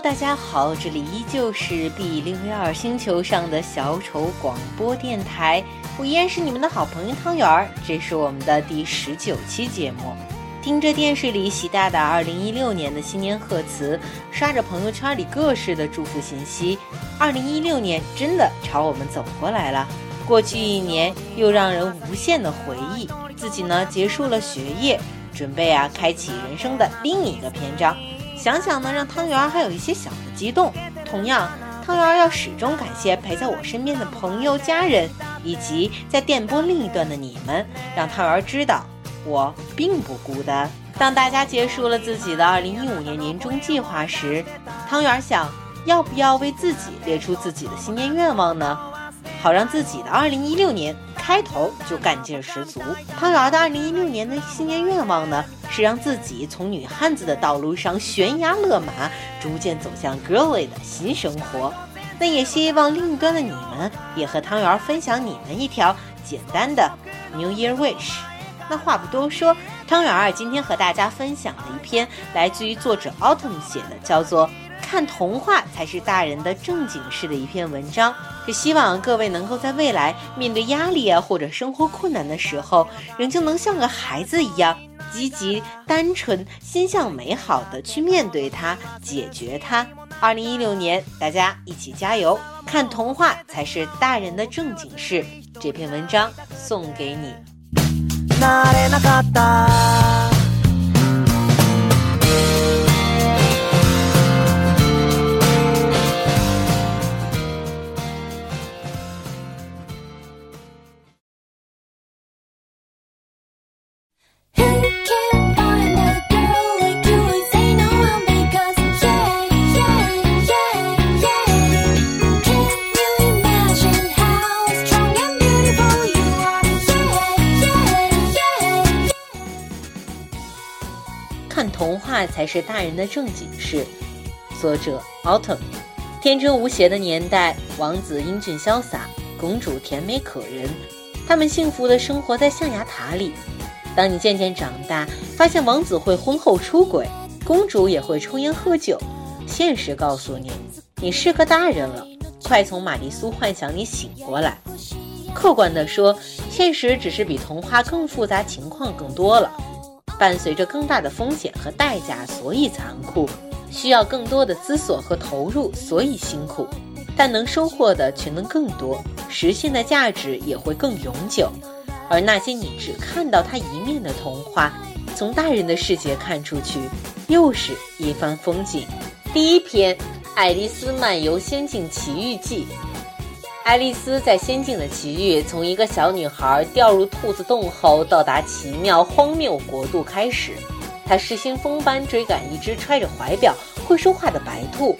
大家好，这里依旧是 B 六幺二星球上的小丑广播电台，我依然是你们的好朋友汤圆儿，这是我们的第十九期节目。听着电视里习大大二零一六年的新年贺词，刷着朋友圈里各式的祝福信息，二零一六年真的朝我们走过来了。过去一年又让人无限的回忆，自己呢结束了学业，准备啊开启人生的另一个篇章。想想呢，让汤圆还有一些小的激动。同样，汤圆要始终感谢陪在我身边的朋友、家人，以及在电波另一端的你们，让汤圆知道我并不孤单。当大家结束了自己的2015年年终计划时，汤圆想要不要为自己列出自己的新年愿望呢？好让自己的2016年开头就干劲十足。汤圆儿的2016年的新年愿望呢？是让自己从女汉子的道路上悬崖勒马，逐渐走向 girly 的新生活。那也希望另一端的你们也和汤圆儿分享你们一条简单的 New Year wish。那话不多说，汤圆儿今天和大家分享的一篇来自于作者 Autumn 写的，叫做《看童话才是大人的正经事》的一篇文章。是希望各位能够在未来面对压力啊或者生活困难的时候，仍旧能像个孩子一样。积极、单纯、心向美好的去面对它，解决它。二零一六年，大家一起加油！看童话才是大人的正经事。这篇文章送给你。才是大人的正经事。作者：Autumn。天真无邪的年代，王子英俊潇洒，公主甜美可人，他们幸福的生活在象牙塔里。当你渐渐长大，发现王子会婚后出轨，公主也会抽烟喝酒，现实告诉你，你是个大人了，快从玛丽苏幻想里醒过来。客观地说，现实只是比童话更复杂，情况更多了。伴随着更大的风险和代价，所以残酷；需要更多的思索和投入，所以辛苦。但能收获的却能更多，实现的价值也会更永久。而那些你只看到它一面的童话，从大人的世界看出去，又是一番风景。第一篇《爱丽丝漫游仙境奇遇记》。爱丽丝在仙境的奇遇，从一个小女孩掉入兔子洞后，到达奇妙荒谬国度开始。她失心疯般追赶一只揣着怀表、会说话的白兔。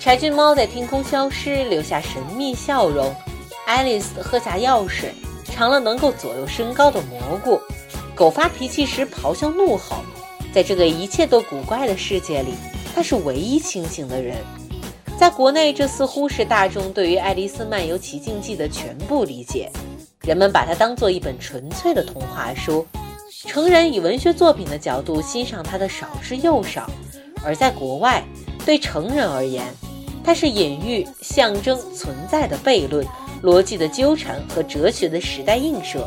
柴郡猫在天空消失，留下神秘笑容。爱丽丝喝下药水，尝了能够左右身高的蘑菇。狗发脾气时咆哮怒吼。在这个一切都古怪的世界里，她是唯一清醒的人。在国内，这似乎是大众对于《爱丽丝漫游奇境记》的全部理解。人们把它当做一本纯粹的童话书，成人以文学作品的角度欣赏它的少之又少。而在国外，对成人而言，它是隐喻、象征、存在的悖论、逻辑的纠缠和哲学的时代映射、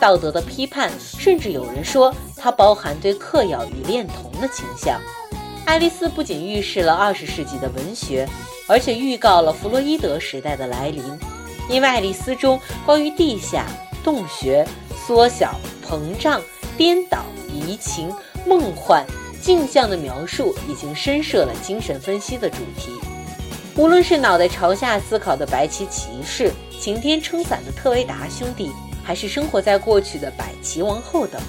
道德的批判，甚至有人说它包含对嗑药与恋童的倾向。爱丽丝不仅预示了二十世纪的文学。而且预告了弗洛伊德时代的来临，因为《爱丽丝》中关于地下、洞穴、缩小、膨胀、颠倒、移情、梦幻、镜像的描述，已经深涉了精神分析的主题。无论是脑袋朝下思考的白旗骑士、晴天撑伞的特维达兄弟，还是生活在过去的百奇王后等，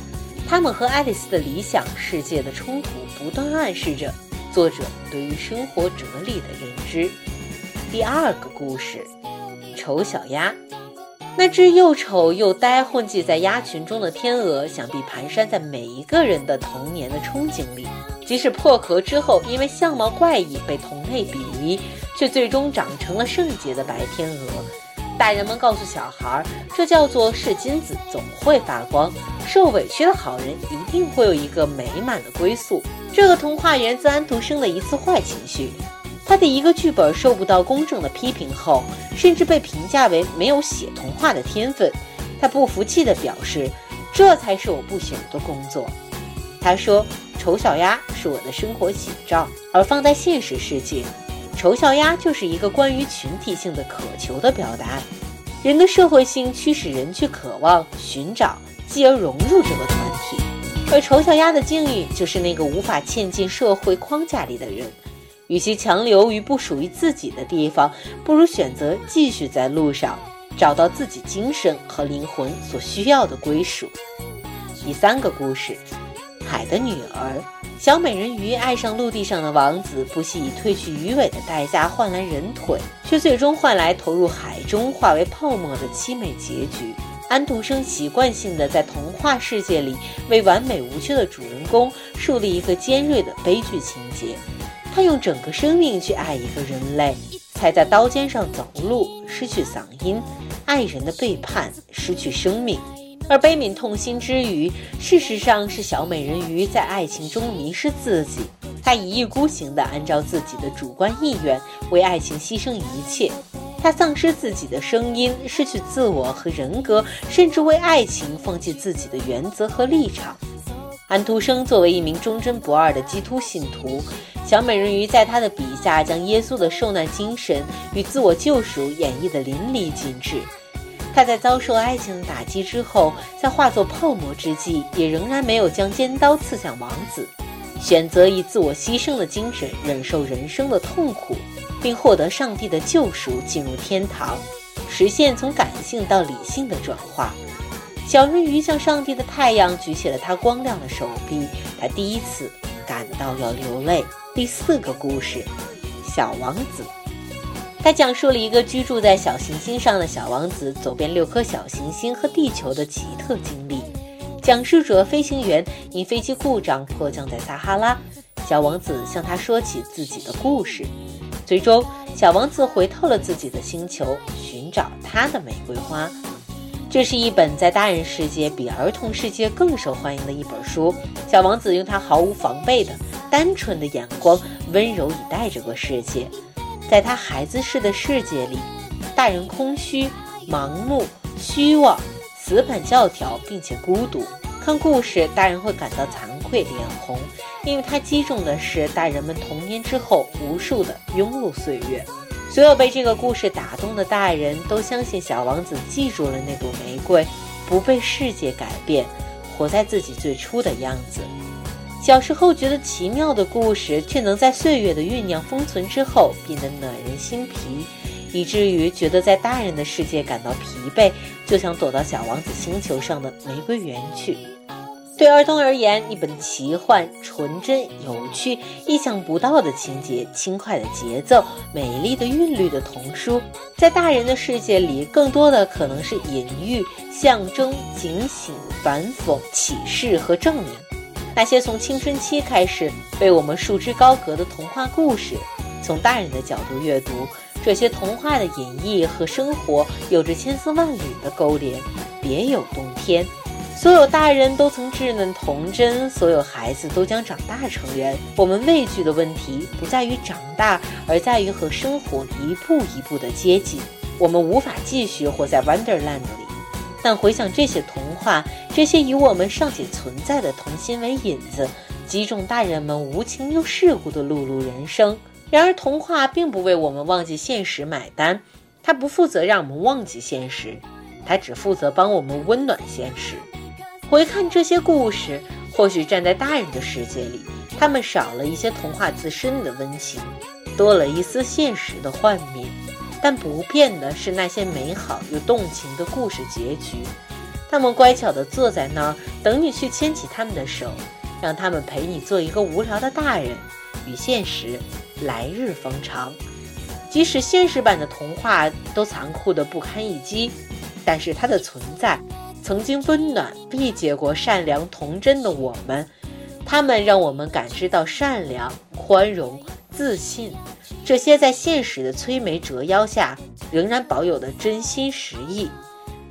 他们和爱丽丝的理想世界的冲突，不断暗示着。作者对于生活哲理的认知。第二个故事，丑小鸭。那只又丑又呆、混迹在鸭群中的天鹅，想必蹒跚在每一个人的童年的憧憬里。即使破壳之后，因为相貌怪异被同类鄙夷，却最终长成了圣洁的白天鹅。大人们告诉小孩，这叫做是金子，总会发光。受委屈的好人一定会有一个美满的归宿。这个童话源自安徒生的一次坏情绪。他的一个剧本受不到公正的批评后，甚至被评价为没有写童话的天分。他不服气地表示：“这才是我不朽的工作。”他说：“丑小鸭是我的生活写照，而放在现实世界，丑小鸭就是一个关于群体性的渴求的表达。人的社会性驱使人去渴望、寻找，继而融入这个团体。而丑小鸭的境遇就是那个无法嵌进社会框架里的人。与其强留于不属于自己的地方，不如选择继续在路上。”找到自己精神和灵魂所需要的归属。第三个故事，海的女儿。小美人鱼爱上陆地上的王子，不惜以褪去鱼尾的代价换来人腿，却最终换来投入海中化为泡沫的凄美结局。安徒生习惯性的在童话世界里为完美无缺的主人公树立一个尖锐的悲剧情节，他用整个生命去爱一个人类。踩在刀尖上走路，失去嗓音；爱人的背叛，失去生命。而悲悯痛心之余，事实上是小美人鱼在爱情中迷失自己。她一意孤行地按照自己的主观意愿为爱情牺牲一切。她丧失自己的声音，失去自我和人格，甚至为爱情放弃自己的原则和立场。安徒生作为一名忠贞不二的基督信徒。小美人鱼在他的笔下，将耶稣的受难精神与自我救赎演绎得淋漓尽致。他在遭受爱情的打击之后，在化作泡沫之际，也仍然没有将尖刀刺向王子，选择以自我牺牲的精神忍受人生的痛苦，并获得上帝的救赎，进入天堂，实现从感性到理性的转化。小人鱼向上帝的太阳举起了他光亮的手臂，他第一次感到要流泪。第四个故事，小王子。他讲述了一个居住在小行星上的小王子走遍六颗小行星和地球的奇特经历。讲述者飞行员因飞机故障迫降在撒哈拉，小王子向他说起自己的故事。最终，小王子回到了自己的星球，寻找他的玫瑰花。这是一本在大人世界比儿童世界更受欢迎的一本书。小王子用他毫无防备的。单纯的眼光，温柔以待这个世界。在他孩子式的世界里，大人空虚、盲目、虚妄、死板教条，并且孤独。看故事，大人会感到惭愧、脸红，因为他击中的是大人们童年之后无数的庸碌岁月。所有被这个故事打动的大人都相信，小王子记住了那朵玫瑰，不被世界改变，活在自己最初的样子。小时候觉得奇妙的故事，却能在岁月的酝酿封存之后变得暖人心脾，以至于觉得在大人的世界感到疲惫，就想躲到小王子星球上的玫瑰园去。对儿童而言，一本奇幻、纯真、有趣、意想不到的情节、轻快的节奏、美丽的韵律的童书，在大人的世界里，更多的可能是隐喻、象征、警醒、反讽、启示和证明。那些从青春期开始被我们束之高阁的童话故事，从大人的角度阅读这些童话的隐逸和生活有着千丝万缕的勾连，别有洞天。所有大人都曾稚嫩童真，所有孩子都将长大成人。我们畏惧的问题不在于长大，而在于和生活一步一步的接近。我们无法继续活在 Wonderland 里。但回想这些童这些以我们尚且存在的童心为引子，击中大人们无情又世故的碌碌人生。然而，童话并不为我们忘记现实买单，它不负责让我们忘记现实，它只负责帮我们温暖现实。回看这些故事，或许站在大人的世界里，他们少了一些童话自身的温情，多了一丝现实的幻灭。但不变的是那些美好又动情的故事结局。他们乖巧地坐在那儿，等你去牵起他们的手，让他们陪你做一个无聊的大人。与现实来日方长。即使现实版的童话都残酷得不堪一击，但是它的存在曾经温暖、理解过善良、童真的我们。他们让我们感知到善良、宽容、自信。这些在现实的摧眉折腰下仍然保有的真心实意，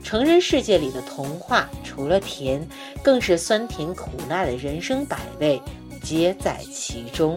成人世界里的童话，除了甜，更是酸甜苦辣的人生百味，皆在其中。